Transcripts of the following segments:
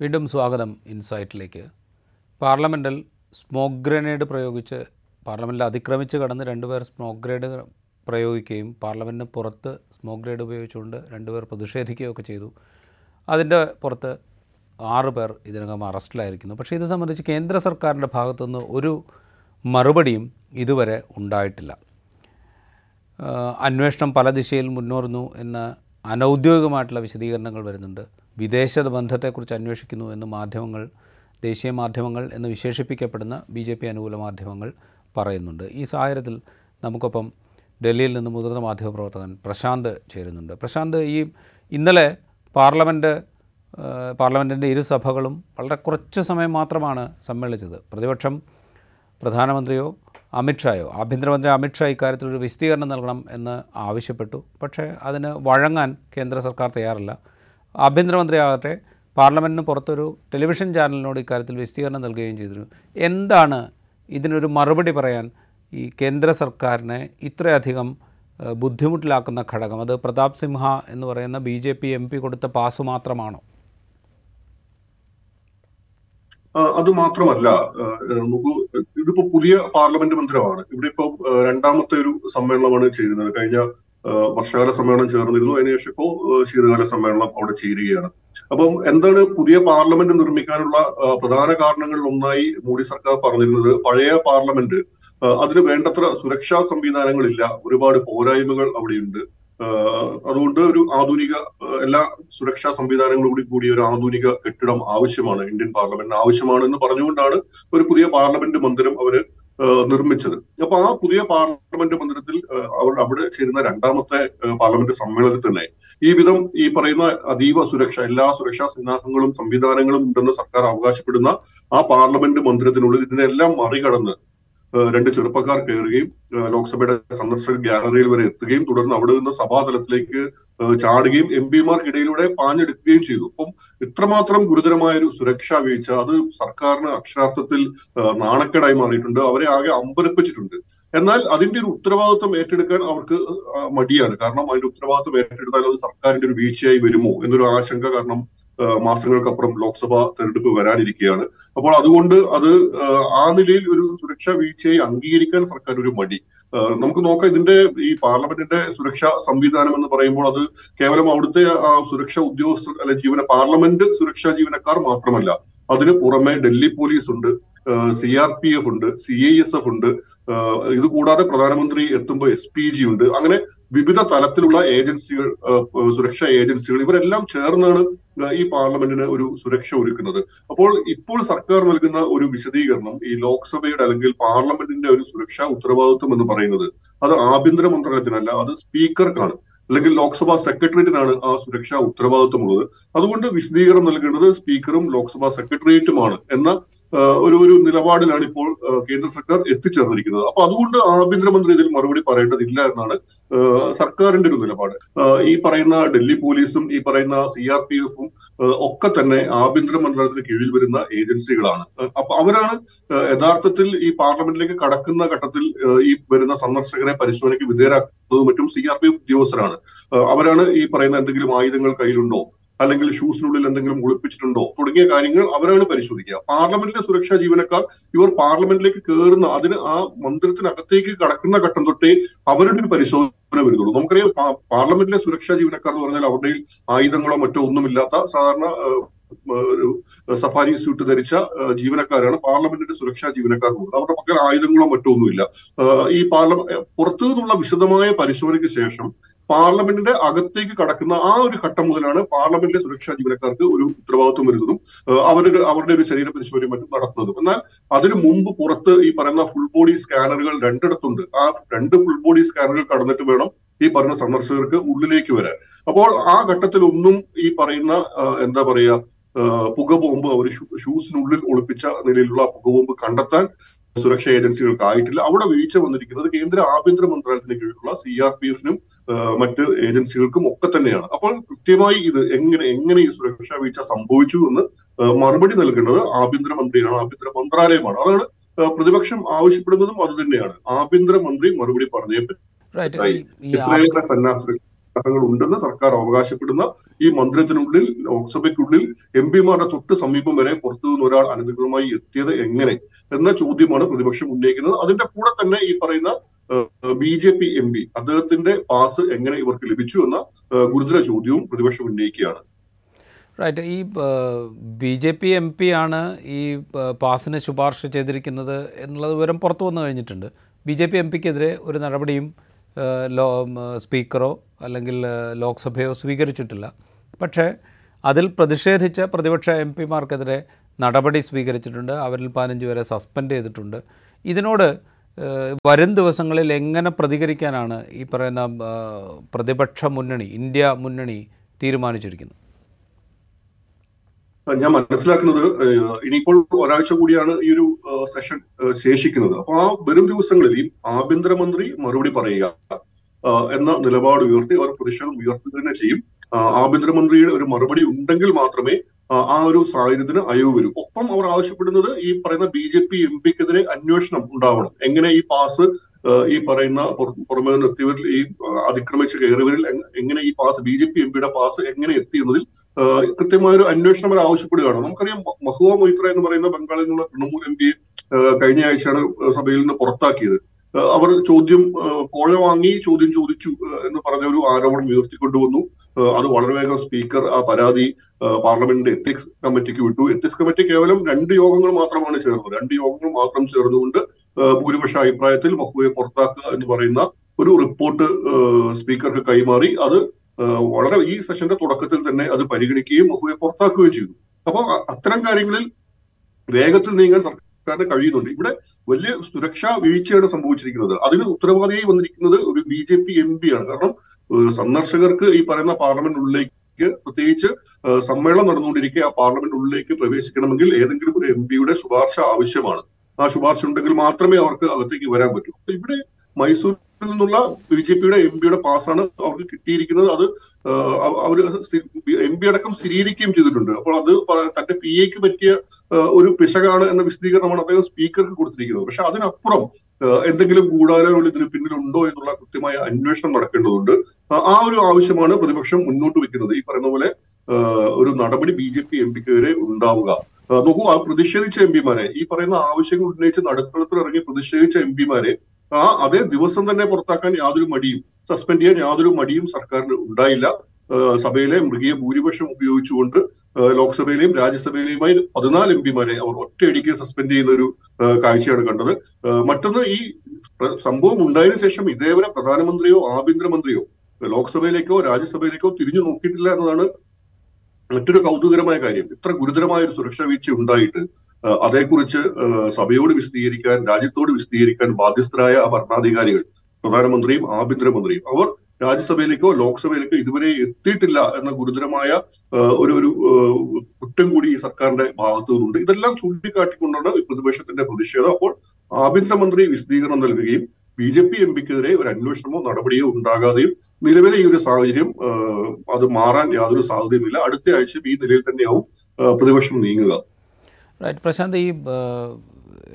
വീണ്ടും സ്വാഗതം ഇൻസൈറ്റിലേക്ക്. പാർലമെന്റിൽ സ്മോക്ക് ഗ്രനേഡ് പ്രയോഗിച്ച് പാർലമെന്റിൽ അതിക്രമിച്ച് കടന്ന് രണ്ടുപേർ സ്മോക്ക് ഗ്രേഡ് പ്രയോഗിക്കുകയും പാർലമെന്റിന് പുറത്ത് സ്മോക്ക് ഗ്രേഡ് ഉപയോഗിച്ചുകൊണ്ട് രണ്ടുപേർ പ്രതിഷേധിക്കുകയൊക്കെ ചെയ്തു. അതിന്റെ പുറത്ത് ആറ് പേർ ഇതിനകം അറസ്റ്റിലായിരിക്കുന്നു. പക്ഷേ ഇത് സംബന്ധിച്ച് കേന്ദ്ര സർക്കാരിന്റെ ഭാഗത്തുനിന്ന് ഒരു മറുപടിയും ഇതുവരെ ഉണ്ടായിട്ടില്ല. അന്വേഷണം പല ദിശയിൽ മുന്നോറുന്നു എന്ന അനൗദ്യോഗികമായിട്ടുള്ള വിശദീകരണങ്ങൾ വരുന്നുണ്ട്. വിദേശ ബന്ധത്തെക്കുറിച്ച് അന്വേഷിക്കുന്നു എന്ന് മാധ്യമങ്ങൾ ദേശീയ മാധ്യമങ്ങൾ എന്ന് വിശേഷിപ്പിക്കപ്പെടുന്ന ബി ജെ പി അനുകൂല മാധ്യമങ്ങൾ പറയുന്നുണ്ട്. ഈ സാഹചര്യത്തിൽ നമുക്കൊപ്പം ഡൽഹിയിൽ നിന്ന് മുതിർന്ന മാധ്യമപ്രവർത്തകൻ പ്രശാന്ത് ചേരുന്നുണ്ട്. പ്രശാന്ത് ഈ ഇന്നലെ പാർലമെന്റ് പാർലമെന്റിന്റെ ഇരു സഭകളും വളരെ കുറച്ച് സമയം മാത്രമാണ് സമ്മേളിച്ചത്. പ്രതിപക്ഷം പ്രധാനമന്ത്രിയോ അമിത്ഷായോ ആഭ്യന്തരമന്ത്രി അമിത്ഷാ ഇക്കാര്യത്തിൽ ഒരു വിശദീകരണം നൽകണം എന്ന് ആവശ്യപ്പെട്ടു. പക്ഷേ അതിന് വഴങ്ങാൻ കേന്ദ്ര സർക്കാർ തയ്യാറല്ല. ആഭ്യന്തരമന്ത്രി ആകട്ടെ പാർലമെന്റിന് പുറത്തൊരു ടെലിവിഷൻ ചാനലിനോട് ഇക്കാര്യത്തിൽ വിശദീകരണം നൽകുകയും ചെയ്തിരുന്നു. എന്താണ് ഇതിനൊരു മറുപടി പറയാൻ ഈ കേന്ദ്ര സർക്കാരിനെ ഇത്രയധികം ബുദ്ധിമുട്ടിലാക്കുന്ന ഘടകം? അത് പ്രതാപ് സിംഹ എന്ന് പറയുന്ന B J P M P കൊടുത്ത പാസ് മാത്രമാണോ? അത് മാത്രമല്ല ഇതിപ്പോ പുതിയ പാർലമെന്റ് മന്ദിരമാണ്. ഇവിടെ ഇപ്പം രണ്ടാമത്തെ ഒരു സമ്മേളനമാണ് ചെയ്യുന്നത് കഴിഞ്ഞ വർഷകാല സമ്മേളനം ചേർന്നിരുന്നു. അതിനുശേഷം ഇപ്പോ ശീതകാല സമ്മേളനം അവിടെ ചേരുകയാണ്. അപ്പം എന്താണ് പുതിയ പാർലമെന്റ് നിർമ്മിക്കാനുള്ള പ്രധാന കാരണങ്ങളിൽ ഒന്നായി മോഡി സർക്കാർ പറഞ്ഞിരുന്നത്? പഴയ പാർലമെന്റ് അതിന് വേണ്ടത്ര സുരക്ഷാ സംവിധാനങ്ങളില്ല. ഒരുപാട് പോരായ്മകൾ അവിടെയുണ്ട്. അതുകൊണ്ട് ഒരു ആധുനിക എല്ലാ സുരക്ഷാ സംവിധാനങ്ങളോട് കൂടിയ ഒരു ആധുനിക കെട്ടിടം ആവശ്യമാണ്. ഇന്ത്യൻ പാർലമെന്റിന് ആവശ്യമാണ് എന്ന് പറഞ്ഞുകൊണ്ടാണ് ഒരു പുതിയ പാർലമെന്റ് മന്ദിരം അവർ നിർമ്മിച്ചത്. അപ്പൊ ആ പുതിയ പാർലമെന്റ് മന്ദിരത്തിൽ അവർ അവിടെ ചേരുന്ന രണ്ടാമത്തെ പാർലമെന്റ് സമ്മേളനത്തിൽ തന്നെ ഈ വിധം ഈ പറയുന്ന അതീവ സുരക്ഷ എല്ലാ സുരക്ഷാ സന്നാഹങ്ങളും സംവിധാനങ്ങളും ഉണ്ടെന്ന് സർക്കാർ അവകാശപ്പെടുന്ന ആ പാർലമെന്റ് മന്ദിരത്തിനുള്ളിൽ ഇതിനെല്ലാം മറികടന്ന് രണ്ട് ചെറുപ്പക്കാർ കയറുകയും ലോക്സഭയുടെ സന്ദർശക ഗ്യാലറിയിൽ വരെ എത്തുകയും തുടർന്ന് അവിടെ നിന്ന് സഭാതലത്തിലേക്ക് ചാടുകയും എം പിമാർക്കിടയിലൂടെ പാഞ്ഞെടുക്കുകയും ചെയ്തു. അപ്പം ഇത്രമാത്രം ഗുരുതരമായ ഒരു സുരക്ഷാ വീഴ്ച അത് സർക്കാരിന് അക്ഷരാർത്ഥത്തിൽ നാണക്കേടായി മാറിയിട്ടുണ്ട്. അവരെ ആകെ അമ്പരപ്പിച്ചിട്ടുണ്ട്. എന്നാൽ അതിന്റെ ഒരു ഉത്തരവാദിത്വം ഏറ്റെടുക്കാൻ അവർക്ക് മടിയാണ്. കാരണം അതിന്റെ ഉത്തരവാദിത്വം ഏറ്റെടുത്താൽ അത് സർക്കാരിന്റെ ഒരു വീഴ്ചയായി വരുമോ എന്നൊരു ആശങ്ക കാരണം മാസങ്ങൾക്കപ്പുറം ലോക്സഭാ തെരഞ്ഞെടുപ്പ് വരാനിരിക്കുകയാണ്. അപ്പോൾ അതുകൊണ്ട് അത് ആ, നിലയിൽ ഒരു സുരക്ഷാ വീഴ്ചയെ അംഗീകരിക്കാൻ സർക്കാർ ഒരു മടി നമുക്ക് നോക്കാം ഇതിന്റെ ഈ പാർലമെന്റിന്റെ സുരക്ഷാ സംവിധാനം എന്ന് പറയുമ്പോൾ അത് കേവലം അവിടുത്തെ ആ സുരക്ഷാ ഉദ്യോഗസ്ഥർ അല്ലെ ജീവന പാർലമെന്റ് സുരക്ഷാ ജീവനക്കാർ മാത്രമല്ല അതിന് പുറമെ ഡൽഹി പോലീസ് ഉണ്ട് സി ആർ പി എഫ് ഉണ്ട് സി ഐ എസ് എഫ് ഉണ്ട് ഇത് കൂടാതെ പ്രധാനമന്ത്രി എത്തുമ്പോൾ എസ് പി ജി ഉണ്ട്. അങ്ങനെ വിവിധ തലത്തിലുള്ള ഏജൻസികൾ സുരക്ഷാ ഏജൻസികൾ ഇവരെല്ലാം ചേർന്നാണ് ഈ പാർലമെന്റിന് ഒരു സുരക്ഷ ഒരുക്കുന്നത്. അപ്പോൾ ഇപ്പോൾ സർക്കാർ നൽകുന്ന ഒരു വിശദീകരണം ഈ ലോക്സഭയുടെ അല്ലെങ്കിൽ പാർലമെന്റിന്റെ ഒരു സുരക്ഷാ ഉത്തരവാദിത്വം എന്ന് പറയുന്നത് അത് ആഭ്യന്തര മന്ത്രാലയത്തിനല്ല അത് സ്പീക്കർക്കാണ്. അല്ലെങ്കിൽ ലോക്സഭാ സെക്രട്ടേറിയറ്റിനാണ് ആ സുരക്ഷാ ഉത്തരവാദിത്വമുള്ളത് അതുകൊണ്ട് വിശദീകരണം നൽകേണ്ടത് സ്പീക്കറും ലോക്സഭാ സെക്രട്ടേറിയറ്റുമാണ് എന്ന ഒരു ഒരു നിലപാടിലാണ് ഇപ്പോൾ കേന്ദ്ര സർക്കാർ എത്തിച്ചേർന്നിരിക്കുന്നത്. അപ്പൊ അതുകൊണ്ട് ആഭ്യന്തരമന്ത്രി ഇതിൽ മറുപടി പറയേണ്ടതില്ല എന്നാണ് സർക്കാരിന്റെ ഒരു നിലപാട്. ഈ പറയുന്ന ഡൽഹി പോലീസും ഈ പറയുന്ന സി ആർ പി എഫും ഒക്കെ തന്നെ ആഭ്യന്തര മന്ത്രാലയത്തിന് കീഴിൽ വരുന്ന ഏജൻസികളാണ്. അപ്പൊ അവരാണ് യഥാർത്ഥത്തിൽ ഈ പാർലമെന്റിലേക്ക് കടക്കുന്ന ഘട്ടത്തിൽ ഈ വരുന്ന സന്ദർശകരെ പരിശോധനയ്ക്ക് വിധേയരാക്കുന്നതും മറ്റും സി ആർ പി എഫ് ഉദ്യോഗസ്ഥരാണ്. അവരാണ് ഈ പറയുന്ന എന്തെങ്കിലും ആയുധങ്ങൾ കയ്യിലുണ്ടോ? അല്ലെങ്കിൽ ഷൂസിനുള്ളിൽ എന്തെങ്കിലും ഒളിപ്പിച്ചിട്ടുണ്ടോ? തുടങ്ങിയ കാര്യങ്ങൾ അവരാണ് പരിശോധിക്കുക. പാർലമെന്റിലെ സുരക്ഷാ ജീവനക്കാർ ഇവർ പാർലമെന്റിലേക്ക് കയറുന്ന അതിന് ആ മന്ദിരത്തിനകത്തേക്ക് കടക്കുന്ന ഘട്ടം തൊട്ടേ അവരുടെ ഒരു പരിശോധന വരുന്നുള്ളൂ. നമുക്കറിയാം പാർലമെന്റിലെ സുരക്ഷാ ജീവനക്കാർ എന്ന് പറഞ്ഞാൽ അവരുടെ ആയുധങ്ങളോ മറ്റോ ഒന്നുമില്ലാത്ത സാധാരണ ഒരു സഫാരി സ്യൂട്ട് ധരിച്ച ജീവനക്കാരാണ് പാർലമെന്റിന്റെ സുരക്ഷാ ജീവനക്കാർ അവരുടെ പക്കൽ ആയുധങ്ങളോ മറ്റോ ഒന്നുമില്ല. ഈ പാർലമെന്റ് പുറത്തു നിന്നുള്ള വിശദമായ പരിശോധനയ്ക്ക് ശേഷം പാർലമെന്റിന്റെ അകത്തേക്ക് കടക്കുന്ന ആ ഒരു ഘട്ടം മുതലാണ് പാർലമെന്റിലെ സുരക്ഷാ ജീവനക്കാർക്ക് ഒരു ഉത്തരവാദിത്വം വരുന്നതും അവരുടെ അവരുടെ ഒരു ശരീര പരിശോധനയും മറ്റും നടത്തുന്നതും. എന്നാൽ അതിനു മുമ്പ് പുറത്ത് ഈ പറയുന്ന ഫുൾ ബോഡി സ്കാനറുകൾ രണ്ടിടത്തുണ്ട്. ആ രണ്ട് ഫുൾ ബോഡി സ്കാനറുകൾ കടന്നിട്ട് വേണം ഈ പറഞ്ഞ സന്ദർശകർക്ക് ഉള്ളിലേക്ക് വരാൻ. അപ്പോൾ ആ ഘട്ടത്തിൽ ഒന്നും ഈ പറയുന്ന എന്താ പറയുക പുകബോംബ് അവർ ഷൂസിനുള്ളിൽ ഒളിപ്പിച്ച നിലയിലുള്ള പുകബോംബ് കണ്ടെത്താൻ സുരക്ഷാ ഏജൻസികൾക്കായിട്ടില്ല അവിടെ വീഴ്ച വന്നിരിക്കുന്നത് കേന്ദ്ര ആഭ്യന്തര മന്ത്രാലയത്തിന് കീഴിലുള്ള സി ആർ പി എഫിനും മറ്റ് ഏജൻസികൾക്കും ഒക്കെ തന്നെയാണ്. അപ്പോൾ കൃത്യമായി ഇത് എങ്ങനെ എങ്ങനെ ഈ സുരക്ഷാ വീഴ്ച സംഭവിച്ചു എന്ന് മറുപടി നൽകേണ്ടത് ആഭ്യന്തരമന്ത്രിയാണ് ആഭ്യന്തര മന്ത്രാലയമാണ്. അതാണ് പ്രതിപക്ഷം ആവശ്യപ്പെടുന്നതും അത് തന്നെയാണ്. ആഭ്യന്തര മന്ത്രി മറുപടി പറഞ്ഞേ പറ്റൂ. ഘടകങ്ങൾ ഉണ്ടെന്ന് സർക്കാർ അവകാശപ്പെടുന്ന ഈ മന്ദിരത്തിനുള്ളിൽ ലോക്സഭയ്ക്കുള്ളിൽ എം പിമാരുടെ തൊട്ട് സമീപം വരെ പുറത്തു നിന്ന് ഒരാൾ അനധികൃതമായി എത്തിയത് എങ്ങനെ എന്ന ചോദ്യമാണ് പ്രതിപക്ഷം ഉന്നയിക്കുന്നത്. അതിന്റെ കൂടെ തന്നെ ഈ പറയുന്ന B J P M P അദ്ദേഹത്തിന്റെ പാസ് എങ്ങനെ ഇവർക്ക് ലഭിച്ചു എന്ന ഗുരുതര ചോദ്യവും പ്രതിപക്ഷം ഉന്നയിക്കുകയാണ്. റൈറ്റ്. ഈ B J P M P ആണ് ഈ പാസിന് ശുപാർശ ചെയ്തിരിക്കുന്നത് എന്നുള്ളത് വിവരം പുറത്തു വന്നു കഴിഞ്ഞിട്ടുണ്ട്. ബി ജെ പി എം പിക്കെതിരെ ഒരു നടപടിയും ലോ സ്പീക്കറോ അല്ലെങ്കിൽ ലോക്സഭയോ സ്വീകരിച്ചിട്ടില്ല. പക്ഷേ അതിൽ പ്രതിഷേധിച്ച പ്രതിപക്ഷ എം പിമാർക്കെതിരെ നടപടി സ്വീകരിച്ചിട്ടുണ്ട്. അവരിൽ പതിനഞ്ച് പേരെ സസ്പെൻഡ് ചെയ്തിട്ടുണ്ട്. ഇതിനോട് വരും ദിവസങ്ങളിൽ എങ്ങനെ പ്രതികരിക്കാനാണ് ഈ പറയുന്ന പ്രതിപക്ഷ മുന്നണി ഇന്ത്യ മുന്നണി തീരുമാനിച്ചിരിക്കുന്നത്? ഞാൻ മനസ്സിലാക്കുന്നത് ഇനിയിപ്പോൾ ഒരാഴ്ച കൂടിയാണ് ഈ ഒരു സെഷൻ ശേഷിക്കുന്നത്. അപ്പൊ ആ വരും ദിവസങ്ങളിൽ ഈ ആഭ്യന്തരമന്ത്രി മറുപടി പറയുക എന്ന നിലപാട് ഉയർത്തി അവർ പ്രതിഷേധം ഉയർത്തുക തന്നെ ചെയ്യും. ആഭ്യന്തരമന്ത്രിയുടെ ഒരു മറുപടി ഉണ്ടെങ്കിൽ മാത്രമേ ആ ഒരു സാഹചര്യത്തിന് അയവ് വരൂ. ഒപ്പം അവർ ആവശ്യപ്പെടുന്നത് ഈ പറയുന്ന ബി ജെ പി എം പിക്കെതിരെ അന്വേഷണം ഉണ്ടാവണം. എങ്ങനെ ഈ പാസ് ഈ പറയുന്ന പുറ- പുറമേ നിന്ന് എത്തിയവരിൽ ഈ അതിക്രമിച്ച് കയറിയവരിൽ എങ്ങനെ ഈ pass B J P M പിയുടെ പാസ് എങ്ങനെ എത്തി എന്നതിൽ കൃത്യമായൊരു അന്വേഷണം അവർ ആവശ്യപ്പെടുകയാണ്. നമുക്കറിയാം മഹുവ മൊയ്ത്ര എന്ന് പറയുന്ന ബംഗാളിൽ നിന്നുള്ള തൃണമൂൽ എം പിയെ കഴിഞ്ഞ ആഴ്ചയാണ് സഭയിൽ നിന്ന് പുറത്താക്കിയത്. അവർ ചോദ്യം കോഴ വാങ്ങി ചോദ്യം ചോദിച്ചു എന്ന് പറഞ്ഞ ഒരു ആരോപണം ഉയർത്തിക്കൊണ്ടുവന്നു. അത് വളരെ വേഗം സ്പീക്കർ ആ പരാതി പാർലമെന്റിന്റെ എത്തിക്സ് കമ്മിറ്റിക്ക് വിട്ടു. എത്തിക്സ് കമ്മിറ്റി കേവലം രണ്ട് യോഗങ്ങൾ മാത്രമാണ് ചേർന്നത്. രണ്ട് യോഗങ്ങൾ മാത്രം ചേർന്നുകൊണ്ട് ഭൂരിപക്ഷ അഭിപ്രായത്തിൽ മഹുവയെ പുറത്താക്കുക എന്ന് പറയുന്ന ഒരു റിപ്പോർട്ട് സ്പീക്കർക്ക് കൈമാറി. അത് വളരെ ഈ സെഷന്റെ തുടക്കത്തിൽ തന്നെ അത് പരിഗണിക്കുകയും മഹുവയെ പുറത്താക്കുകയും ചെയ്തു. അപ്പോൾ അത്തരം കാര്യങ്ങളിൽ വേഗത്തിൽ നീങ്ങാൻ സർക്കാരിന് കഴിയുന്നുണ്ട്. ഇവിടെ വലിയ സുരക്ഷാ വീഴ്ചയാണ് സംഭവിച്ചിരിക്കുന്നത്. അതിന് ഉത്തരവാദിയായി വന്നിരിക്കുന്നത് ഒരു B J P M P ആണ്. കാരണം സന്ദർശകർക്ക് ഈ പറയുന്ന പാർലമെന്റിനുള്ളിലേക്ക് പ്രത്യേകിച്ച് സമ്മേളനം നടന്നുകൊണ്ടിരിക്കെ ആ പാർലമെന്റ് ഉള്ളിലേക്ക് പ്രവേശിക്കണമെങ്കിൽ ഏതെങ്കിലും ഒരു എം പിയുടെ ശുപാർശ ആവശ്യമാണ്. ആ ശുപാർശ ഉണ്ടെങ്കിൽ മാത്രമേ അവർക്ക് അകത്തേക്ക് വരാൻ പറ്റൂ. അപ്പൊ ഇവിടെ മൈസൂരിൽ നിന്നുള്ള ബി ജെ പിയുടെ എം പിയുടെ പാസ്സാണ് അവർക്ക് കിട്ടിയിരിക്കുന്നത്. അത് അവർ എം പി അടക്കം സ്ഥിരീകരിക്കുകയും ചെയ്തിട്ടുണ്ട്. അപ്പോൾ അത് തന്റെ പി എക്ക് പറ്റിയ ഒരു പിശകാണ് എന്ന വിശദീകരണമാണ് അദ്ദേഹം സ്പീക്കർക്ക് കൊടുത്തിരിക്കുന്നത്. പക്ഷെ അതിനപ്പുറം എന്തെങ്കിലും ഗൂഢാലോചന ഇതിന് പിന്നിലുണ്ടോ എന്നുള്ള കൃത്യമായ അന്വേഷണം നടക്കേണ്ടതുണ്ട്. ആ- ഒരു ആവശ്യമാണ് പ്രതിപക്ഷം മുന്നോട്ട് വെക്കുന്നത് ഈ പറയുന്ന പോലെ ഒരു നടപടി ബി ജെ പി എം പിക്കെതിരെ ഉണ്ടാവുക. നോക്കൂ ആ പ്രതിഷേധിച്ച എം പിമാരെ ഈ പറയുന്ന ആവശ്യങ്ങൾ ഉന്നയിച്ച് നടുത്തളത്തിൽ ഇറങ്ങി പ്രതിഷേധിച്ച എം പിമാരെ ആ അതേ ദിവസം തന്നെ പുറത്താക്കാൻ യാതൊരു മടിയും സസ്പെൻഡ് ചെയ്യാൻ യാതൊരു മടിയും സർക്കാരിന് ഉണ്ടായില്ല. സഭയിലെ മൃഗീയ ഭൂരിപക്ഷം ഉപയോഗിച്ചുകൊണ്ട് ലോക്സഭയിലെയും രാജ്യസഭയിലെയുമായി പതിനാല് എം പിമാരെ അവർ ഒറ്റയടിക്ക് സസ്പെൻഡ് ചെയ്യുന്ന ഒരു കാഴ്ചയാണ് കണ്ടത്. മറ്റൊന്ന് ഈ സംഭവം ഉണ്ടായതിനു ശേഷം ഇതേവരെ പ്രധാനമന്ത്രിയോ ആഭ്യന്തരമന്ത്രിയോ ലോക്സഭയിലേക്കോ രാജ്യസഭയിലേക്കോ തിരിഞ്ഞു നോക്കിയിട്ടില്ല എന്നതാണ് മറ്റൊരു കൗതുകരമായ കാര്യം. ഇത്ര ഗുരുതരമായ ഒരു സുരക്ഷാ വീഴ്ച ഉണ്ടായിട്ട് അതേക്കുറിച്ച് സഭയോട് വിശദീകരിക്കാൻ രാജ്യത്തോട് വിശദീകരിക്കാൻ ബാധ്യസ്ഥരായ ആ ഭരണാധികാരികൾ പ്രധാനമന്ത്രിയും ആഭ്യന്തരമന്ത്രിയും അവർ രാജ്യസഭയിലേക്കോ ലോക്സഭയിലേക്കോ ഇതുവരെ എത്തിയിട്ടില്ല എന്ന ഗുരുതരമായ ഒരു ഒരു കുറ്റം കൂടി ഈ സർക്കാരിന്റെ ഭാഗത്തു നിന്നുണ്ട് ഇതെല്ലാം ചൂണ്ടിക്കാട്ടിക്കൊണ്ടാണ് പ്രതിപക്ഷത്തിന്റെ പ്രതിഷേധം. അപ്പോൾ ആഭ്യന്തരമന്ത്രി വിശദീകരണം നൽകുകയും ബി ജെ പി എം പിക്കെതിരെ ഒരു അന്വേഷണമോ നടപടിയോ ഉണ്ടാകാതെയും നിലവിലെ ഈ ഒരു സാഹചര്യം അത് മാറാൻ യാതൊരു സാധ്യതയുമില്ല. അടുത്ത ആഴ്ച ഈ നിലയിൽ തന്നെയാവും പ്രതിപക്ഷം നീങ്ങുക. റൈറ്റ് പ്രശാന്ത് ഈ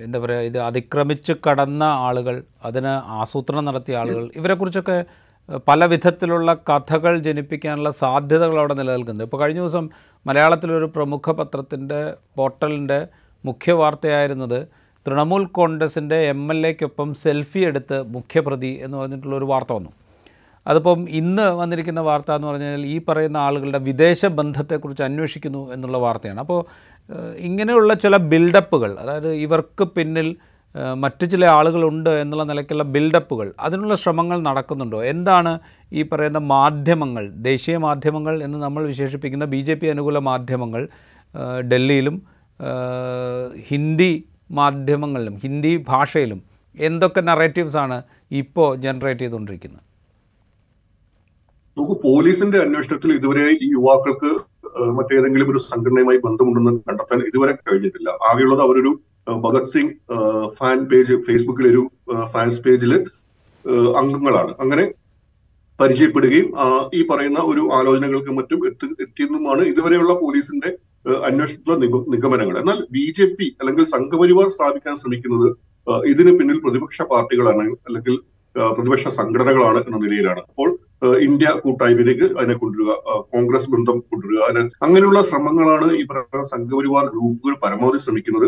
എന്താ പറയുക ഇത് അതിക്രമിച്ച് കടന്ന ആളുകൾ അതിന് ആസൂത്രണം നടത്തിയ ആളുകൾ ഇവരെക്കുറിച്ചൊക്കെ പല വിധത്തിലുള്ള കഥകൾ ജനിപ്പിക്കാനുള്ള സാധ്യതകൾ അവിടെ നിലനിൽക്കുന്നുണ്ട്. ഇപ്പോൾ കഴിഞ്ഞ ദിവസം മലയാളത്തിലൊരു പ്രമുഖ പത്രത്തിന്റെ പോർട്ടലിന്റെ മുഖ്യ വാർത്തയായിരുന്നത് തൃണമൂൽ കോൺഗ്രസിന്റെ എം എൽ എക്കൊപ്പം സെൽഫി എടുത്ത് മുഖ്യപ്രതി എന്ന് പറഞ്ഞിട്ടുള്ള ഒരു വാർത്ത വന്നു. അതിപ്പം ഇന്ന് വന്നിരിക്കുന്ന വാർത്ത എന്ന് പറഞ്ഞാൽ ഈ പറയുന്ന ആളുകളുടെ വിദേശ ബന്ധത്തെക്കുറിച്ച് അന്വേഷിക്കുന്നു എന്നുള്ള വാർത്തയാണ്. അപ്പോൾ ഇങ്ങനെയുള്ള ചില ബിൽഡപ്പുകൾ അതായത് ഇവർക്ക് പിന്നിൽ മറ്റു ചില ആളുകളുണ്ട് എന്നുള്ള നിലയ്ക്കുള്ള ബിൽഡപ്പുകൾ അതിനുള്ള ശ്രമങ്ങൾ നടക്കുന്നുണ്ടോ? എന്താണ് ഈ പറയുന്ന മാധ്യമങ്ങൾ ദേശീയ മാധ്യമങ്ങൾ എന്ന് നമ്മൾ വിശേഷിപ്പിക്കുന്ന ബി ജെ പി അനുകൂല മാധ്യമങ്ങൾ ഡൽഹിയിലും ഹിന്ദി മാധ്യമങ്ങളിലും ഹിന്ദി ഭാഷയിലും എന്തൊക്കെ നറേറ്റീവ്സാണ് ഇപ്പോൾ ജനറേറ്റ് ചെയ്തുകൊണ്ടിരിക്കുന്നത്? നമുക്ക് പോലീസിന്റെ അന്വേഷണത്തിൽ ഇതുവരെ ഈ യുവാക്കൾക്ക് മറ്റേതെങ്കിലും ഒരു സംഘടനയുമായി ബന്ധമുണ്ടെന്ന് കണ്ടെത്താൻ ഇതുവരെ കഴിഞ്ഞിട്ടില്ല. ആകെയുള്ളത് അവരൊരു ഭഗത് സിംഗ് ഫാൻ പേജ് ഫേസ്ബുക്കിലെ ഒരു ഫാൻസ് പേജിൽ അംഗങ്ങളാണ്. അങ്ങനെ പരിചയപ്പെടുകയും ഈ പറയുന്ന ഒരു ആലോചനകൾക്ക് മറ്റും എത്തി എത്തിയെന്നുമാണ് ഇതുവരെയുള്ള പോലീസിന്റെ അന്വേഷണത്തിലെ നിഗമനങ്ങൾ. എന്നാൽ ബി ജെ പി അല്ലെങ്കിൽ സംഘപരിവാർ സ്ഥാപിക്കാൻ ശ്രമിക്കുന്നത് ഇതിന് പിന്നിൽ പ്രതിപക്ഷ പാർട്ടികളാണ് അല്ലെങ്കിൽ പ്രതിപക്ഷ സംഘടനകളാണ് എന്ന നിലയിലാണ്. അപ്പോൾ ഇന്ത്യ കൂട്ടായ്മയിലേക്ക് അതിനെ കൊണ്ടുവരിക കോൺഗ്രസ് ബന്ധം കൊണ്ടുവരിക. അതിന് അങ്ങനെയുള്ള ശ്രമങ്ങളാണ് ഈ പറയുന്ന സംഘപരിവാർ ഗ്രൂപ്പുകൾ പരമാവധി ശ്രമിക്കുന്നത്.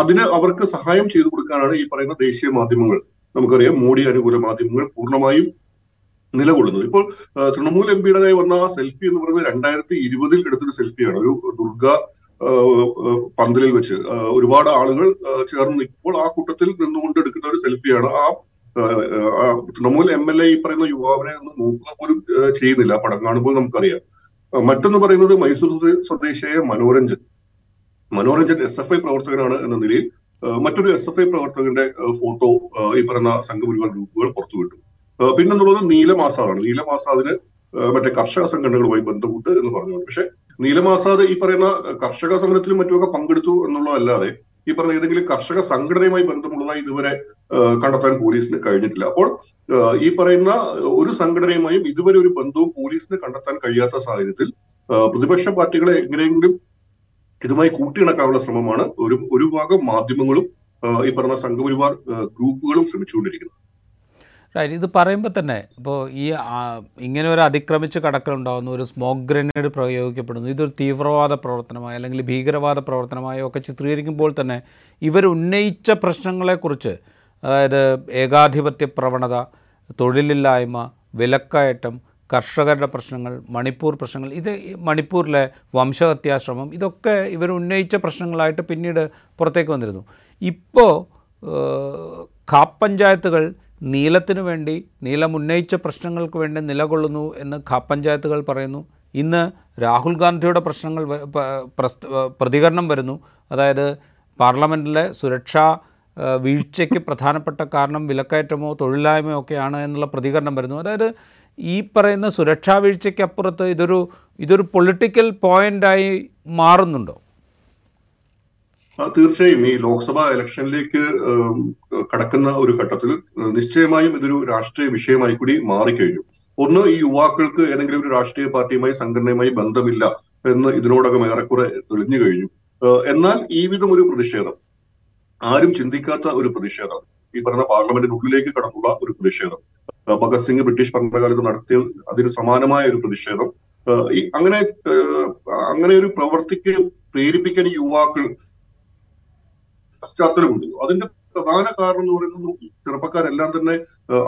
അതിന് അവർക്ക് സഹായം ചെയ്തു കൊടുക്കാനാണ് ഈ പറയുന്ന ദേശീയ മാധ്യമങ്ങൾ നമുക്കറിയാം മോഡി അനുകൂല മാധ്യമങ്ങൾ പൂർണമായും നിലകൊള്ളുന്നത്. ഇപ്പോൾ തൃണമൂൽ എം പിയുടേതായി വന്ന ആ സെൽഫി എന്ന് പറയുന്നത് രണ്ടായിരത്തി ഇരുപതിൽ എടുത്തൊരു സെൽഫിയാണ്. ഒരു ദുർഗ പന്തലിൽ വെച്ച് ഒരുപാട് ആളുകൾ ചേർന്ന് നിൽക്കുമ്പോൾ ആ കൂട്ടത്തിൽ നിന്നുകൊണ്ട് എടുക്കുന്ന ഒരു സെൽഫിയാണ് ആ തൃണമൂൽ എം എൽ എ ഈ പറയുന്ന യുവാവിനെ ഒന്നും നോക്കുക പോലും ചെയ്യുന്നില്ല. പടം കാണുമ്പോൾ നമുക്കറിയാം. മറ്റൊന്ന് പറയുന്നത് മൈസൂർ സ്വദേ- സ്വദേശിയായ Manoranjan. Manoranjan S F I പ്രവർത്തകനാണ് എന്ന നിലയിൽ മറ്റൊരു എസ് എഫ് ഐ പ്രവർത്തകന്റെ ഫോട്ടോ ഈ പറയുന്ന സംഘപരിവാർ ഗ്രൂപ്പുകൾ പുറത്തുവിട്ടു. വിട്ടു പിന്നെന്നുള്ളത് നീലമാസാദാണ് നീലമാസാദിന് ആസാദിന് മറ്റേ കർഷക സംഘടനകളുമായി ബന്ധപ്പെട്ട് എന്ന് പറഞ്ഞു പക്ഷെ നീലമാസാദ് ഈ പറയുന്ന കർഷക സമരത്തിലും മറ്റുമൊക്കെ പങ്കെടുത്തു എന്നുള്ളതല്ലാതെ ഈ പറഞ്ഞ ഏതെങ്കിലും കർഷക സംഘടനയുമായി ബന്ധമുള്ളതായി ഇതുവരെ കണ്ടെത്താൻ പോലീസിന് കഴിഞ്ഞിട്ടില്ല. അപ്പോൾ ഈ പറയുന്ന ഒരു സംഘടനയുമായും ഇതുവരെ ഒരു ബന്ധവും പോലീസിന് കണ്ടെത്താൻ കഴിയാത്ത സാഹചര്യത്തിൽ പ്രതിപക്ഷ പാർട്ടികളെ എങ്ങനെയെങ്കിലും ഇതുമായി കൂട്ടിയിണക്കാനുള്ള ശ്രമമാണ് ഒരു ഒരു ഭാഗം മാധ്യമങ്ങളും ഈ പറഞ്ഞ സംഘപരിവാർ ഗ്രൂപ്പുകളും ശ്രമിച്ചുകൊണ്ടിരിക്കുന്നത്. ഇത് പറയുമ്പോൾ തന്നെ ഇപ്പോൾ ഈ ഇങ്ങനെ ഒരു അതിക്രമിച്ച് കടക്കലുണ്ടാകുന്നു ഒരു സ്മോക്ക് ഗ്രനേഡ് പ്രയോഗിക്കപ്പെടുന്നു. ഇതൊരു തീവ്രവാദ പ്രവർത്തനമായി അല്ലെങ്കിൽ ഭീകരവാദ പ്രവർത്തനമായോ ഒക്കെ ചിത്രീകരിക്കുമ്പോൾ തന്നെ ഇവർ ഉന്നയിച്ച പ്രശ്നങ്ങളെക്കുറിച്ച് അതായത് ഏകാധിപത്യ പ്രവണത തൊഴിലില്ലായ്മ വിലക്കയറ്റം കർഷകരുടെ പ്രശ്നങ്ങൾ മണിപ്പൂർ പ്രശ്നങ്ങൾ ഇത് മണിപ്പൂരിലെ വംശഹത്യാശ്രമം ഇതൊക്കെ ഇവർ ഉന്നയിച്ച പ്രശ്നങ്ങളായിട്ട് പിന്നീട് പുറത്തേക്ക് വന്നിരുന്നു. ഇപ്പോൾ ഖാപ്പഞ്ചായത്തുകൾ പഞ്ചായത്തുകൾ നീലത്തിനു വേണ്ടി നീലം ഉന്നയിച്ച പ്രശ്നങ്ങൾക്ക് വേണ്ടി നിലകൊള്ളുന്നു എന്ന് ഖാപ്പ് പഞ്ചായത്തുകൾ പറയുന്നു. ഇന്ന് രാഹുൽ ഗാന്ധിയുടെ പ്രശ്നങ്ങൾ പ്രതികരണം വരുന്നു. അതായത് പാർലമെന്റിലെ സുരക്ഷാ വീഴ്ചയ്ക്ക് പ്രധാനപ്പെട്ട കാരണം വിലക്കയറ്റമോ തൊഴിലില്ലായ്മയോ ഒക്കെയാണ് എന്നുള്ള പ്രതികരണം വരുന്നു. അതായത് ഈ പറയുന്ന സുരക്ഷാ വീഴ്ചയ്ക്കപ്പുറത്ത് ഇതൊരു ഇതൊരു പൊളിറ്റിക്കൽ പോയിന്റായി മാറുന്നുണ്ടോ? തീർച്ചയായും ഈ ലോക്സഭാ ഇലക്ഷനിലേക്ക് കടക്കുന്ന ഒരു ഘട്ടത്തിൽ നിശ്ചയമായും ഇതൊരു രാഷ്ട്രീയ വിഷയമായി കൂടി മാറിക്കഴിഞ്ഞു. ഒന്ന് ഈ യുവാക്കൾക്ക് ഏതെങ്കിലും ഒരു രാഷ്ട്രീയ പാർട്ടിയുമായി സംഘടനയുമായി ബന്ധമില്ല എന്ന് ഇതിനോടകം ഏറെക്കുറെ തെളിഞ്ഞു കഴിഞ്ഞു. എന്നാൽ ഈ വിധം ഒരു പ്രതിഷേധം ആരും ചിന്തിക്കാത്ത ഒരു പ്രതിഷേധം ഈ പറഞ്ഞ പാർലമെന്റിനുള്ളിലേക്ക് കടന്നുള്ള ഒരു പ്രതിഷേധം ഭഗത് സിംഗ് ബ്രിട്ടീഷ് ഭരണകാലത്ത് നടത്തിയ അതിന് സമാനമായ ഒരു പ്രതിഷേധം അങ്ങനെ അങ്ങനെ ഒരു പ്രവർത്തിക്ക് പ്രേരിപ്പിക്കാൻ യുവാക്കൾ പശ്ചാത്തലമുണ്ട് അതിന്റെ പ്രധാന കാരണം എന്ന് പറയുന്നത് ചെറുപ്പക്കാരെല്ലാം തന്നെ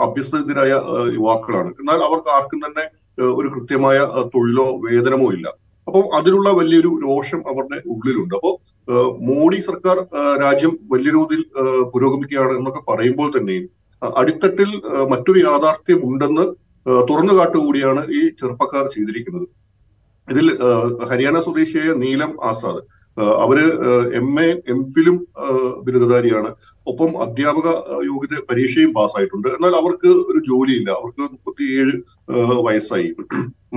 അഭ്യസ്തരായ യുവാക്കളാണ്. എന്നാൽ അവർക്ക് ആർക്കും തന്നെ ഒരു കൃത്യമായ തൊഴിലോ വേതനമോ ഇല്ല. അപ്പോൾ അതിനുള്ള വലിയൊരു രോഷം അവരുടെ ഉള്ളിലുണ്ട്. അപ്പോൾ മോഡി സർക്കാർ രാജ്യം വലിയ രീതിയിൽ പുരോഗമിക്കുകയാണ് എന്നൊക്കെ പറയുമ്പോൾ തന്നെയും അടിത്തട്ടിൽ മറ്റൊരു യാഥാർത്ഥ്യം ഉണ്ടെന്ന് തുറന്നു കാട്ടുകൂടിയാണ് ഈ ചെറുപ്പക്കാർ ചെയ്തിരിക്കുന്നത്. ഇതിൽ ഹരിയാന സ്വദേശിയായ നീലം ആസാദ്. അവർ എം എ എം ഫിലും ബിരുദധാരിയാണ്. ഒപ്പം അധ്യാപക യോഗ്യത പരീക്ഷയും പാസ്സായിട്ടുണ്ട്. എന്നാൽ അവർക്ക് ഒരു ജോലിയില്ല. അവർക്ക് മുപ്പത്തിയേഴ് വയസ്സായി.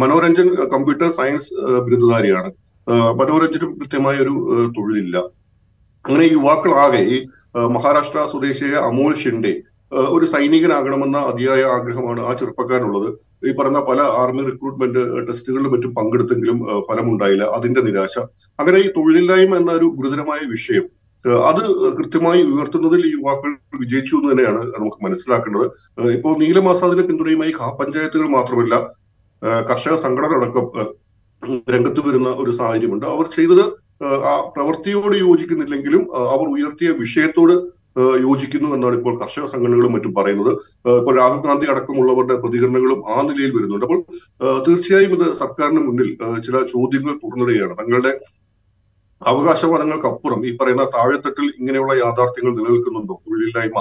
മനോരഞ്ജൻ കമ്പ്യൂട്ടർ സയൻസ് ബിരുദധാരിയാണ്. മനോരഞ്ജനും കൃത്യമായ ഒരു തൊഴിലില്ല. അങ്ങനെ യുവാക്കളാകെ ഈ മഹാരാഷ്ട്ര സ്വദേശിയായ അമോൽ ഷിൻഡെ ഒരു സൈനികനാകണമെന്ന അതിയായ ആഗ്രഹമാണ് ആ ചെറുപ്പക്കാരനുള്ളത്. ഈ പറഞ്ഞ പല ആർമി റിക്രൂട്ട്മെന്റ് ടെസ്റ്റുകളിലും മറ്റും പങ്കെടുത്തെങ്കിലും ഫലമുണ്ടായില്ല. അതിന്റെ നിരാശ. അങ്ങനെ ഈ തൊഴിലില്ലായ്മ എന്ന ഒരു ഗുരുതരമായ വിഷയം അത് കൃത്യമായി ഉയർത്തുന്നതിൽ യുവാക്കൾ വിജയിച്ചു എന്ന് തന്നെയാണ് നമുക്ക് മനസ്സിലാക്കേണ്ടത്. ഇപ്പോൾ നീലമാസാദിന്റെ പിന്തുണയുമായി പഞ്ചായത്തുകൾ മാത്രമല്ല കർഷക സംഘടന അടക്കം രംഗത്ത് വരുന്ന ഒരു സാഹചര്യമുണ്ട്. അവർ ചെയ്തത് ആ പ്രവൃത്തിയോട് യോജിക്കുന്നില്ലെങ്കിലും അവർ ഉയർത്തിയ വിഷയത്തോട് യോജിക്കുന്നു എന്നാണ് ഇപ്പോൾ കർഷക സംഘടനകളും മറ്റും പറയുന്നത്. ഇപ്പോൾ രാഹുൽ ഗാന്ധി അടക്കമുള്ളവരുടെ പ്രതികരണങ്ങളും ആ നിലയിൽ വരുന്നുണ്ട്. അപ്പോൾ തീർച്ചയായും ഇത് സർക്കാരിന് മുന്നിൽ ചില ചോദ്യങ്ങൾ തുറന്നിടുകയാണ്. തങ്ങളുടെ അവകാശവാദങ്ങൾക്കപ്പുറം ഈ പറയുന്ന താഴെത്തട്ടിൽ ഇങ്ങനെയുള്ള യാഥാർത്ഥ്യങ്ങൾ നിലനിൽക്കുന്നുണ്ടോ? തൊഴിലില്ലായ്മ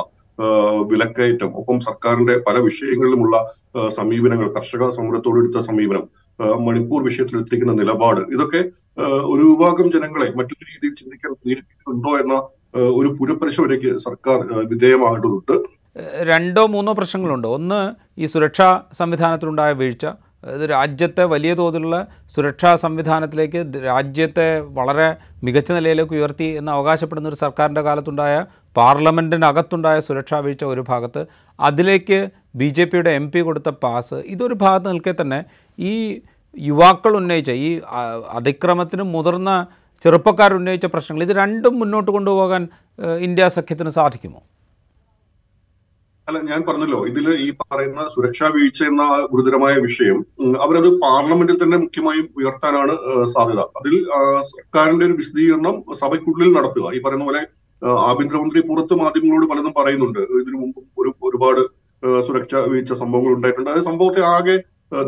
വിലക്കയറ്റം ഒപ്പം സർക്കാരിന്റെ പല വിഷയങ്ങളിലുമുള്ള സമീപനങ്ങൾ കർഷക സമരത്തോടെടുത്ത സമീപനം മണിപ്പൂർ വിഷയത്തിൽ എത്തിക്കുന്ന നിലപാട് ഇതൊക്കെ ഒരു വിഭാഗം ജനങ്ങളെ മറ്റൊരു രീതിയിൽ ചിന്തിക്കാൻ പ്രേരിപ്പിക്കുന്നുണ്ടോ എന്ന ഒരു പുനഃപരിശോധനയ്ക്ക് സർക്കാർ വിധേയമാകേണ്ടതുണ്ട്. രണ്ടോ മൂന്നോ പ്രശ്നങ്ങളുണ്ട്. ഒന്ന് ഈ സുരക്ഷാ സംവിധാനത്തിലുണ്ടായ വീഴ്ച. ഇത് രാജ്യത്തെ വലിയ തോതിലുള്ള സുരക്ഷാ സംവിധാനത്തിലേക്ക് രാജ്യത്തെ വളരെ മികച്ച നിലയിലേക്ക് ഉയർത്തി എന്ന് അവകാശപ്പെടുന്ന ഒരു സർക്കാരിന്റെ കാലത്തുണ്ടായ പാർലമെന്റിനകത്തുണ്ടായ സുരക്ഷാ വീഴ്ച ഒരു ഭാഗത്ത്. അതിലേക്ക് ബി ജെ പിയുടെ എം പി കൊടുത്ത പാസ്. ഇതൊരു ഭാഗത്ത് നിൽക്കെ തന്നെ ഈ യുവാക്കൾ ഉന്നയിച്ച ഈ അതിക്രമത്തിന് മുതിർന്ന ചെറുപ്പക്കാർ ഉന്നയിച്ച പ്രശ്നങ്ങൾ ഇത് രണ്ടും മുന്നോട്ട് കൊണ്ടുപോകാൻ ഇന്ത്യ സഖ്യത്തിന് സാധിക്കുമോ? അല്ല ഞാൻ പറഞ്ഞല്ലോ ഇതിൽ ഈ പറയുന്ന സുരക്ഷാ വീഴ്ച എന്ന ഗുരുതരമായ വിഷയം അവരത് പാർലമെന്റിൽ തന്നെ മുഖ്യമായും ഉയർത്താനാണ് സാധ്യത. അതിൽ സർക്കാരിന്റെ ഒരു വിശദീകരണം സഭയ്ക്കുള്ളിൽ നടത്തുക. ഈ പറയുന്ന പോലെ ആഭ്യന്തരമന്ത്രി പുറത്ത് മാധ്യമങ്ങളോട് പലതും പറയുന്നുണ്ട്. ഇതിനു മുമ്പ് ഒരു ഒരുപാട് സുരക്ഷാ വീഴ്ച സംഭവങ്ങൾ ഉണ്ടായിട്ടുണ്ട്. അത് സംഭവത്തെ ആകെ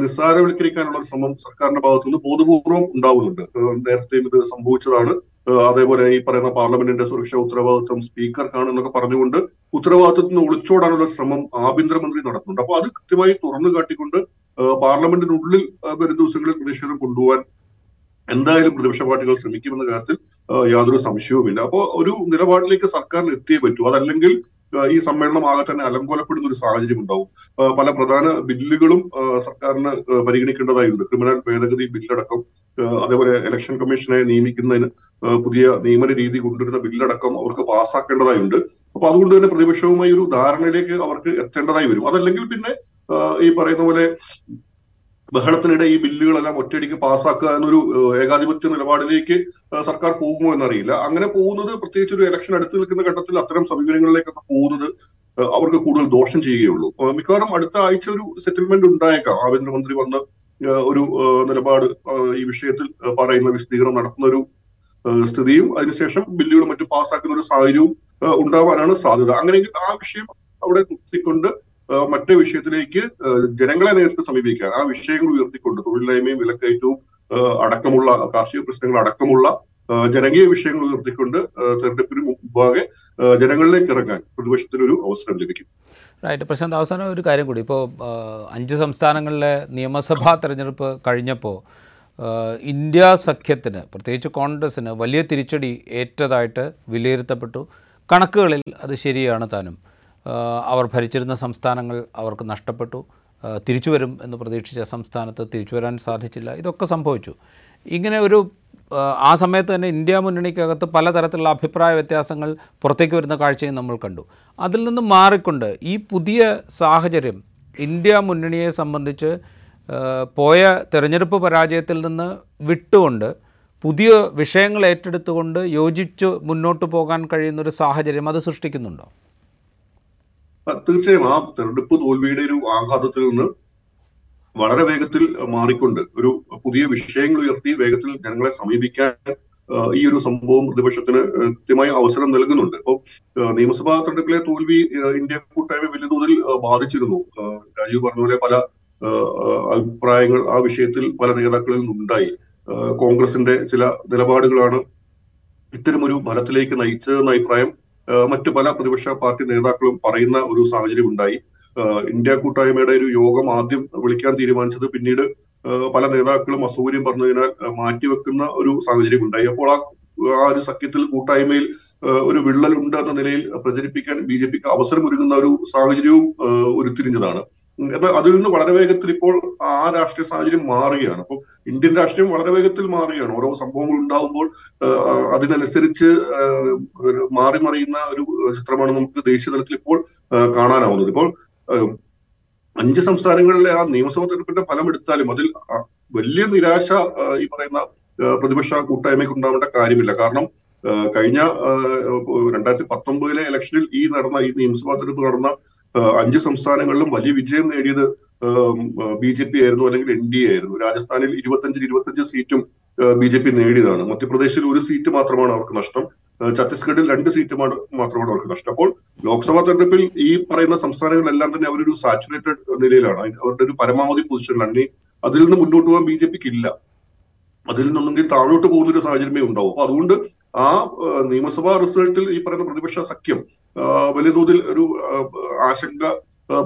നിസ്സാരവൽക്കരിക്കാനുള്ള ഒരു ശ്രമം സർക്കാരിന്റെ ഭാഗത്തു നിന്ന് ബോധപൂർവം ഉണ്ടാവുന്നുണ്ട്. നേരത്തെയും ഇത് സംഭവിച്ചതാണ്. അതേപോലെ ഈ പറയുന്ന പാർലമെന്റിന്റെ സുരക്ഷാ ഉത്തരവാദിത്വം സ്പീക്കർക്കാണ് എന്നൊക്കെ പറഞ്ഞുകൊണ്ട് ഉത്തരവാദിത്വത്തിന് ഒളിച്ചോടാനുള്ള ശ്രമം ആഭ്യന്തരമന്ത്രി നടത്തുന്നുണ്ട്. അപ്പൊ അത് കൃത്യമായി തുറന്നു കാട്ടിക്കൊണ്ട് പാർലമെന്റിനുള്ളിൽ വരും ദിവസങ്ങളിൽ പ്രതിഷേധം കൊണ്ടുപോകാൻ എന്തായാലും പ്രതിപക്ഷ പാർട്ടികൾ ശ്രമിക്കുമെന്ന കാര്യത്തിൽ യാതൊരു സംശയവുമില്ല. അപ്പോൾ ഒരു നിലപാടിലേക്ക് സർക്കാരിന് എത്തിയേ പറ്റൂ. അതല്ലെങ്കിൽ ഈ സമ്മേളനം ആകെ തന്നെ അലങ്കോലപ്പെടുന്ന ഒരു സാഹചര്യം ഉണ്ടാവും. പല പ്രധാന ബില്ലുകളും സർക്കാരിന് പരിഗണിക്കേണ്ടതായുണ്ട്. ക്രിമിനൽ ഭേദഗതി ബില്ലടക്കം അതേപോലെ ഇലക്ഷൻ കമ്മീഷനെ നിയമിക്കുന്നതിന് പുതിയ നിയമന രീതി കൊണ്ടുവരുന്ന ബില്ലടക്കം അവർക്ക് പാസ്സാക്കേണ്ടതായുണ്ട്. അപ്പൊ അതുകൊണ്ട് തന്നെ പ്രതിപക്ഷവുമായി ഒരു ധാരണയിലേക്ക് അവർക്ക് എത്തേണ്ടതായി വരും. അതല്ലെങ്കിൽ പിന്നെ ഈ പറയുന്ന പോലെ ബഹളത്തിനിടെ ഈ ബില്ലുകളെല്ലാം ഒറ്റയടിക്ക് പാസ്സാക്കുക എന്നൊരു ഏകാധിപത്യ നിലപാടിലേക്ക് സർക്കാർ പോകുമോ എന്നറിയില്ല. അങ്ങനെ പോകുന്നത് പ്രത്യേകിച്ച് ഒരു ഇലക്ഷൻ അടുത്ത് നിൽക്കുന്ന ഘട്ടത്തിൽ അത്തരം സമീപനങ്ങളിലേക്കൊക്കെ പോകുന്നത് അവർക്ക് കൂടുതൽ ദോഷം ചെയ്യുകയുള്ളൂ. മിക്കവാറും അടുത്ത ആഴ്ച ഒരു സെറ്റിൽമെന്റ് ഉണ്ടായേക്കാം. ആഭ്യന്തരമന്ത്രി വന്ന് ഒരു നിലപാട് ഈ വിഷയത്തിൽ പറയുന്ന വിശദീകരണം നടത്തുന്ന ഒരു സ്ഥിതിയും അതിനുശേഷം ബില്ലുകൾ മറ്റും പാസ്സാക്കുന്ന ഒരു സാഹചര്യവും ഉണ്ടാവാനാണ് സാധ്യത. അങ്ങനെയെങ്കിൽ ആ വിഷയം അവിടെ നിർത്തിക്കൊണ്ട് മറ്റേ വിഷയത്തിലേക്ക് ജനങ്ങളെ നേരിട്ട് സമീപിക്കാൻ ആ വിഷയങ്ങൾ ഉയർത്തിക്കൊണ്ട് തൊഴിലില്ലായ്മയും വിലക്കയറ്റവും അടക്കമുള്ള കാർഷിക പ്രശ്നങ്ങൾ അടക്കമുള്ള ജനകീയ വിഷയങ്ങൾ ഉയർത്തിക്കൊണ്ട് തെരഞ്ഞെടുപ്പിന് മുമ്പാകെ ജനങ്ങളിലേക്ക് ഇറങ്ങാൻ പ്രതിപക്ഷത്തിനൊരു അവസരം ലഭിക്കും. റൈറ്റ് പ്രശാന്ത് അവസാനം ഒരു കാര്യം കൂടി. ഇപ്പോൾ അഞ്ച് സംസ്ഥാനങ്ങളിലെ നിയമസഭാ തെരഞ്ഞെടുപ്പ് കഴിഞ്ഞപ്പോൾ ഇന്ത്യ സഖ്യത്തിന് പ്രത്യേകിച്ച് കോൺഗ്രസ്സിന് വലിയ തിരിച്ചടി ഏറ്റതായിട്ട് വിലയിരുത്തപ്പെട്ടു. കണക്കുകളിൽ അത് ശരിയാണ് താനും. അവർ ഭരിച്ചിരുന്ന സംസ്ഥാനങ്ങൾ അവർക്ക് നഷ്ടപ്പെട്ടു. തിരിച്ചു വരും എന്ന് പ്രതീക്ഷിച്ച സംസ്ഥാനത്ത് തിരിച്ചു വരാൻ സാധിച്ചില്ല. ഇതൊക്കെ സംഭവിച്ചു. ഇങ്ങനെ ഒരു ആ, സമയത്ത് തന്നെ ഇന്ത്യ മുന്നണിക്കകത്ത് പലതരത്തിലുള്ള അഭിപ്രായ വ്യത്യാസങ്ങൾ പുറത്തേക്ക് വരുന്ന കാഴ്ചയും നമ്മൾ കണ്ടു. അതിൽ നിന്ന് മാറിക്കൊണ്ട് ഈ പുതിയ സാഹചര്യം ഇന്ത്യ മുന്നണിയെ സംബന്ധിച്ച് പോയ തെരഞ്ഞെടുപ്പ് പരാജയത്തിൽ നിന്ന് വിട്ടുകൊണ്ട് പുതിയ വിഷയങ്ങൾ ഏറ്റെടുത്തുകൊണ്ട് യോജിച്ച് മുന്നോട്ട് പോകാൻ കഴിയുന്ന ഒരു സാഹചര്യം അത് സൃഷ്ടിക്കുന്നുണ്ടോ? തീർച്ചയായും ആ തെരഞ്ഞെടുപ്പ് തോൽവിയുടെ ഒരു ആഘാതത്തിൽ നിന്ന് വളരെ വേഗത്തിൽ മാറിക്കൊണ്ട് ഒരു പുതിയ വിഷയങ്ങൾ ഉയർത്തി വേഗത്തിൽ ജനങ്ങളെ സമീപിക്കാൻ ഈ ഒരു സംഭവം പ്രതിപക്ഷത്തിന് കൃത്യമായ അവസരം നൽകുന്നുണ്ട്. അപ്പോൾ നിയമസഭാ തെരഞ്ഞെടുപ്പിലെ തോൽവി ഇന്ത്യ കൂട്ടായ്മ വലിയ തോതിൽ ബാധിച്ചിരുന്നു. രാജീവ് പറഞ്ഞ പോലെ പല അഭിപ്രായങ്ങൾ ആ വിഷയത്തിൽ പല നേതാക്കളിൽ നിന്നുണ്ടായി. കോൺഗ്രസിന്റെ ചില നിലപാടുകളാണ് ഇത്തരമൊരു ഫലത്തിലേക്ക് നയിച്ചതെന്ന അഭിപ്രായം മറ്റു പല പ്രതിപക്ഷ പാർട്ടി നേതാക്കളും പറയുന്ന ഒരു സാഹചര്യം ഉണ്ടായി. ഇന്ത്യ കൂട്ടായ്മയുടെ ഒരു യോഗം ആദ്യം വിളിക്കാൻ തീരുമാനിച്ചത് പിന്നീട് പല നേതാക്കളും അസൗകര്യം പറഞ്ഞതിനാൽ മാറ്റിവെക്കുന്ന ഒരു സാഹചര്യം ഉണ്ടായി. അപ്പോൾ ആ ആ ഒരു സഖ്യത്തിൽ കൂട്ടായ്മയിൽ ഒരു ഒരു വിള്ളലുണ്ട് എന്ന നിലയിൽ പ്രചരിപ്പിക്കാൻ ബി ജെ പിക്ക് അവസരമൊരുങ്ങുന്ന ഒരു സാഹചര്യവും ഉരുത്തിരിഞ്ഞതാണ്. എന്നാൽ അതിൽ നിന്ന് വളരെ വേഗത്തിൽ ഇപ്പോൾ ആ രാഷ്ട്രീയ സാഹചര്യം മാറുകയാണ്. അപ്പോൾ ഇന്ത്യൻ രാഷ്ട്രീയം വളരെ വേഗത്തിൽ മാറുകയാണ്. ഓരോ സംഭവങ്ങൾ ഉണ്ടാകുമ്പോൾ അതിനനുസരിച്ച് മാറി മറിയുന്ന ഒരു ചിത്രമാണ് നമുക്ക് ദേശീയ തലത്തിൽ ഇപ്പോൾ കാണാനാവുന്നത്. ഇപ്പോൾ അഞ്ച് സംസ്ഥാനങ്ങളിലെ ആ നിയമസഭാ തെരഞ്ഞെടുപ്പിന്റെ ഫലം എടുത്താലും അതിൽ വലിയ നിരാശ ഈ പറയുന്ന പ്രതിപക്ഷ കൂട്ടായ്മയ്ക്ക് ഉണ്ടാവേണ്ട കാര്യമില്ല. കാരണം കഴിഞ്ഞ രണ്ടായിരത്തി പത്തൊമ്പതിലെ ഇലക്ഷനിൽ ഈ നടന്ന ഈ നിയമസഭാ തെരഞ്ഞെടുപ്പ് നടന്ന അഞ്ച് സംസ്ഥാനങ്ങളിലും വലിയ വിജയം നേടിയത് ബി ജെ പി ആയിരുന്നു അല്ലെങ്കിൽ എൻ ഡി എ ആയിരുന്നു. രാജസ്ഥാനിൽ ഇരുപത്തഞ്ചിൽ ഇരുപത്തഞ്ച് സീറ്റും ബി ജെ പി നേടിയതാണ്. മധ്യപ്രദേശിൽ ഒരു സീറ്റ് മാത്രമാണ് അവർക്ക് നഷ്ടം. ഛത്തീസ്ഗഡിൽ രണ്ട് സീറ്റ് മാത്രമാണ് അവർക്ക് നഷ്ടം. അപ്പോൾ ലോക്സഭാ തെരഞ്ഞെടുപ്പിൽ ഈ പറയുന്ന സംസ്ഥാനങ്ങളെല്ലാം തന്നെ അവരൊരു സാച്ചുറേറ്റഡ് നിലയിലാണ്. അവരുടെ ഒരു പരമാവധി പൊസിഷനിലാണ്. അതിൽ നിന്ന് മുന്നോട്ട് പോകാൻ ബി ജെ പിക്ക് ഇല്ല. അതിൽ നിന്നൊന്നെങ്കിൽ താഴോട്ട് പോകുന്ന ഒരു സാഹചര്യമേ ഉണ്ടാവും. അപ്പൊ അതുകൊണ്ട് ആ നിയമസഭാ റിസൾട്ടിൽ ഈ പറയുന്ന പ്രതിപക്ഷ സഖ്യം വലിയ തോതിൽ ഒരു ആശങ്ക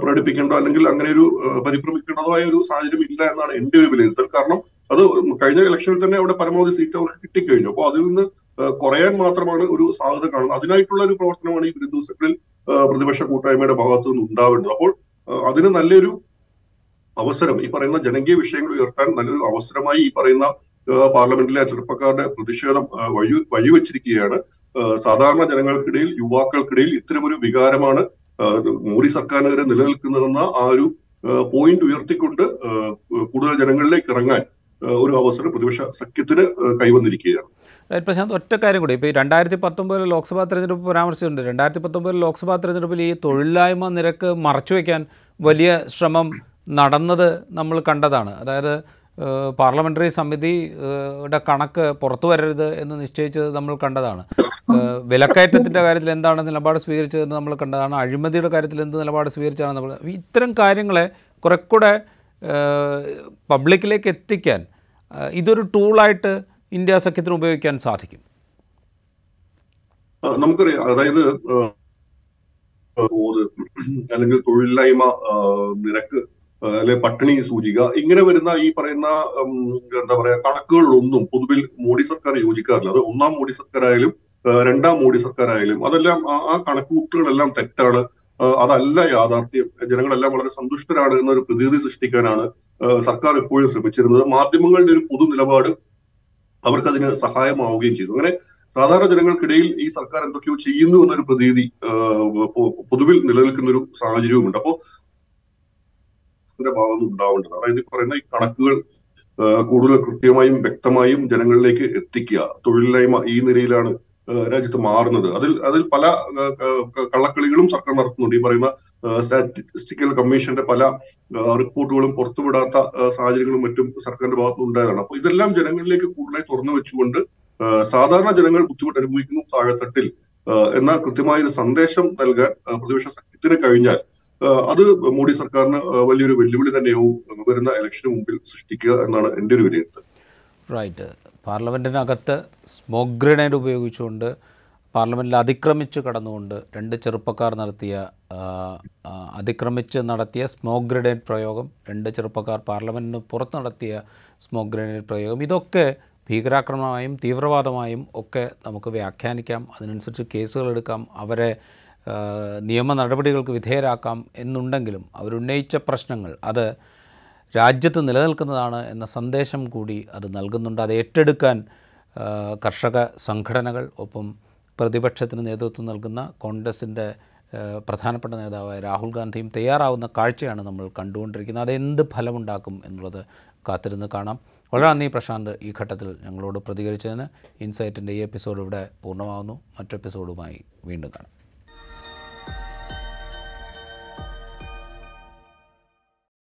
പ്രകടിപ്പിക്കേണ്ടോ അല്ലെങ്കിൽ അങ്ങനെ ഒരു പരിഭ്രമിക്കേണ്ടതായ ഒരു സാഹചര്യം ഇല്ല എന്നാണ് എന്റെ ഒരു വിലയിരുത്തൽ. കാരണം അത് കഴിഞ്ഞ ഇലക്ഷനിൽ തന്നെ അവിടെ പരമാവധി സീറ്റ് അവർക്ക് കിട്ടിക്കഴിഞ്ഞു. അപ്പോൾ അതിൽ നിന്ന് കുറയാൻ മാത്രമാണ് ഒരു സാധ്യത കാണുന്നത്. അതിനായിട്ടുള്ള ഒരു പ്രവർത്തനമാണ് ഈ വിരുദ്ധ ദിവസങ്ങളിൽ പ്രതിപക്ഷ കൂട്ടായ്മയുടെ ഭാഗത്തു നിന്ന് ഉണ്ടാവേണ്ടത്. അപ്പോൾ അതിന് നല്ലൊരു അവസരം ഈ പറയുന്ന ജനകീയ വിഷയങ്ങൾ ഉയർത്താൻ നല്ലൊരു അവസരമായി ഈ പറയുന്ന പാർലമെന്റിലെ ചെറുപ്പക്കാരുടെ പ്രതിഷേധം വഴി വഴിവെച്ചിരിക്കുകയാണ്. സാധാരണ ജനങ്ങൾക്കിടയിൽ യുവാക്കൾക്കിടയിൽ ഇത്തരമൊരു വികാരമാണ് മോദി സർക്കാരിനെതിരെ നിലനിൽക്കുന്നതെന്ന ആ ഒരു പോയിന്റ് ഉയർത്തിക്കൊണ്ട് കൂടുതൽ ജനങ്ങളിലേക്ക് ഇറങ്ങാൻ ഒരു അവസരം പ്രതിപക്ഷ സഖ്യത്തിന് കൈവന്നിരിക്കുകയാണ്. പ്രശാന്ത് ഒറ്റ കാര്യം കൂടി. ഇപ്പോൾ രണ്ടായിരത്തി പത്തൊമ്പതിൽ ലോക്സഭാ തെരഞ്ഞെടുപ്പ് പരാമർശിച്ചിട്ടുണ്ട്. രണ്ടായിരത്തി പത്തൊമ്പതിൽ ലോക്സഭാ തെരഞ്ഞെടുപ്പിൽ ഈ തൊഴിലില്ലായ്മ നിരക്ക് മറച്ചു വയ്ക്കാൻ വലിയ ശ്രമം നടന്നത് നമ്മൾ കണ്ടതാണ്. അതായത് ഏഹ്, പാർലമെന്ററി സമിതി ഏഹ്, യുടെ കണക്ക് പുറത്തു വരരുത് എന്ന് നിശ്ചയിച്ചത് നമ്മൾ കണ്ടതാണ്. വിലക്കയറ്റത്തിന്റെ കാര്യത്തിൽ എന്താണ് നിലപാട് സ്വീകരിച്ചതെന്ന് നമ്മൾ കണ്ടതാണ്. അഴിമതിയുടെ കാര്യത്തിൽ എന്ത് നിലപാട് സ്വീകരിച്ചാണ് നമ്മൾ ഇത്തരം കാര്യങ്ങളെ കുറെക്കൂടെ പബ്ലിക്കിലേക്ക് എത്തിക്കാൻ ഇതൊരു ടൂളായിട്ട് ഇന്ത്യ സഖ്യത്തിന് ഉപയോഗിക്കാൻ സാധിക്കും. നമുക്കറിയാം. അതായത് അല്ലെങ്കിൽ തൊഴിലില്ലായ്മ നിരക്ക് അല്ലെങ്കിൽ പട്ടിണി സൂചിക. ഇങ്ങനെ വരുന്ന ഈ പറയുന്ന എന്താ പറയാ കണക്കുകളിലൊന്നും പൊതുവിൽ മോഡി സർക്കാർ യോജിക്കാറില്ല. അത് ഒന്നാം മോഡി സർക്കാരായാലും രണ്ടാം മോഡി സർക്കാരായാലും അതെല്ലാം ആ- കണക്കുകൂട്ടുകളെല്ലാം തെറ്റാണ്. അതല്ല യാഥാർത്ഥ്യം. ജനങ്ങളെല്ലാം വളരെ സന്തുഷ്ടരാണ് എന്നൊരു പ്രതീതി സൃഷ്ടിക്കാനാണ് സർക്കാർ എപ്പോഴും ശ്രമിച്ചിരുന്നത്. മാധ്യമങ്ങളുടെ ഒരു പൊതു നിലപാട് അവർക്കതിന് സഹായമാവുകയും ചെയ്തു. അങ്ങനെ സാധാരണ ജനങ്ങൾക്കിടയിൽ ഈ സർക്കാർ എന്തൊക്കെയോ ചെയ്യുന്നു എന്നൊരു പ്രതീതി പൊതുവിൽ നിലനിൽക്കുന്ന ഒരു സാഹചര്യവുമുണ്ട്. അപ്പോ ഇതിന്റെ ഭാഗത്ത് ഉണ്ടാവേണ്ടത് അതായത് പറയുന്ന ഈ കണക്കുകൾ കൂടുതൽ കൃത്യമായും വ്യക്തമായും ജനങ്ങളിലേക്ക് എത്തിക്കുക തൊഴിലില്ലായ്മ ഈ നിലയിലാണ് രാജ്യത്ത് മാറുന്നത്. അതിൽ അതിൽ പല കള്ളക്കളികളും സർക്കാർ നടത്തുന്നുണ്ട്. ഈ പറയുന്ന സ്റ്റാറ്റിസ്റ്റിക്കൽ കമ്മീഷന്റെ പല റിപ്പോർട്ടുകളും പുറത്തുവിടാത്ത സാഹചര്യങ്ങളും മറ്റും സർക്കാരിന്റെ ഭാഗത്തുനിന്ന് ഉണ്ടായതാണ് അപ്പൊ ഇതെല്ലാം ജനങ്ങളിലേക്ക് കൂടുതലായി തുറന്നു വെച്ചുകൊണ്ട് സാധാരണ ജനങ്ങൾ ബുദ്ധിമുട്ട് അനുഭവിക്കുന്നു താഴെത്തട്ടിൽ. എന്ന കൃത്യമായ ഒരു സന്ദേശം നൽകാൻ പ്രതിപക്ഷ സഖ്യത്തിന് കഴിഞ്ഞാൽ അത് മോഡി സർക്കാരിന് വലിയൊരു വെല്ലുവിളി തന്നെയാവും വരുന്ന ഇലക്ഷന് മുമ്പിൽ സൃഷ്ടിക്കുക എന്നാണ് എന്റെ ഒരു വിലയിരുത്തൽ. റൈറ്റ് പാർലമെന്റിനകത്ത് സ്മോക്ക് ഗ്രനേഡ് ഉപയോഗിച്ചുകൊണ്ട് പാർലമെന്റിൽ അതിക്രമിച്ച് കടന്നുകൊണ്ട് രണ്ട് ചെറുപ്പക്കാർ നടത്തിയ അതിക്രമിച്ച് നടത്തിയ സ്മോക്ക് ഗ്രനേഡ് പ്രയോഗം രണ്ട് ചെറുപ്പക്കാർ പാർലമെന്റിന് പുറത്ത് നടത്തിയ സ്മോക്ക് ഗ്രനേഡ് പ്രയോഗം ഇതൊക്കെ ഭീകരാക്രമണമായും തീവ്രവാദമായും ഒക്കെ നമുക്ക് വ്യാഖ്യാനിക്കാം. അതിനനുസരിച്ച് കേസുകൾ എടുക്കാം. അവരെ നിയമ നടപടികൾക്ക് വിധേയരാക്കാം എന്നുണ്ടെങ്കിലും അവരുന്നയിച്ച പ്രശ്നങ്ങൾ അത് രാജ്യത്ത് നിലനിൽക്കുന്നതാണ് എന്ന സന്ദേശം കൂടി അത് നൽകുന്നുണ്ട്. അത് ഏറ്റെടുക്കാൻ കർഷക സംഘടനകൾ ഒപ്പം പ്രതിപക്ഷത്തിന് നേതൃത്വം നൽകുന്ന കോൺഗ്രസിന്റെ പ്രധാനപ്പെട്ട നേതാവായ രാഹുൽ ഗാന്ധിയും തയ്യാറാവുന്ന കാഴ്ചയാണ് നമ്മൾ കണ്ടുകൊണ്ടിരിക്കുന്നത്. അതെന്ത് ഫലമുണ്ടാക്കും എന്നുള്ളത് കാത്തിരുന്ന് കാണാം. വളരെ നന്ദി പ്രശാന്ത് ഈ ഘട്ടത്തിൽ ഞങ്ങളോട് പ്രതികരിച്ചതിന്. ഇൻസൈറ്റിന്റെ ഈ എപ്പിസോഡ് ഇവിടെ പൂർണമാകുന്നു മറ്റെപ്പിസോഡുമായി വീണ്ടും കാണാം.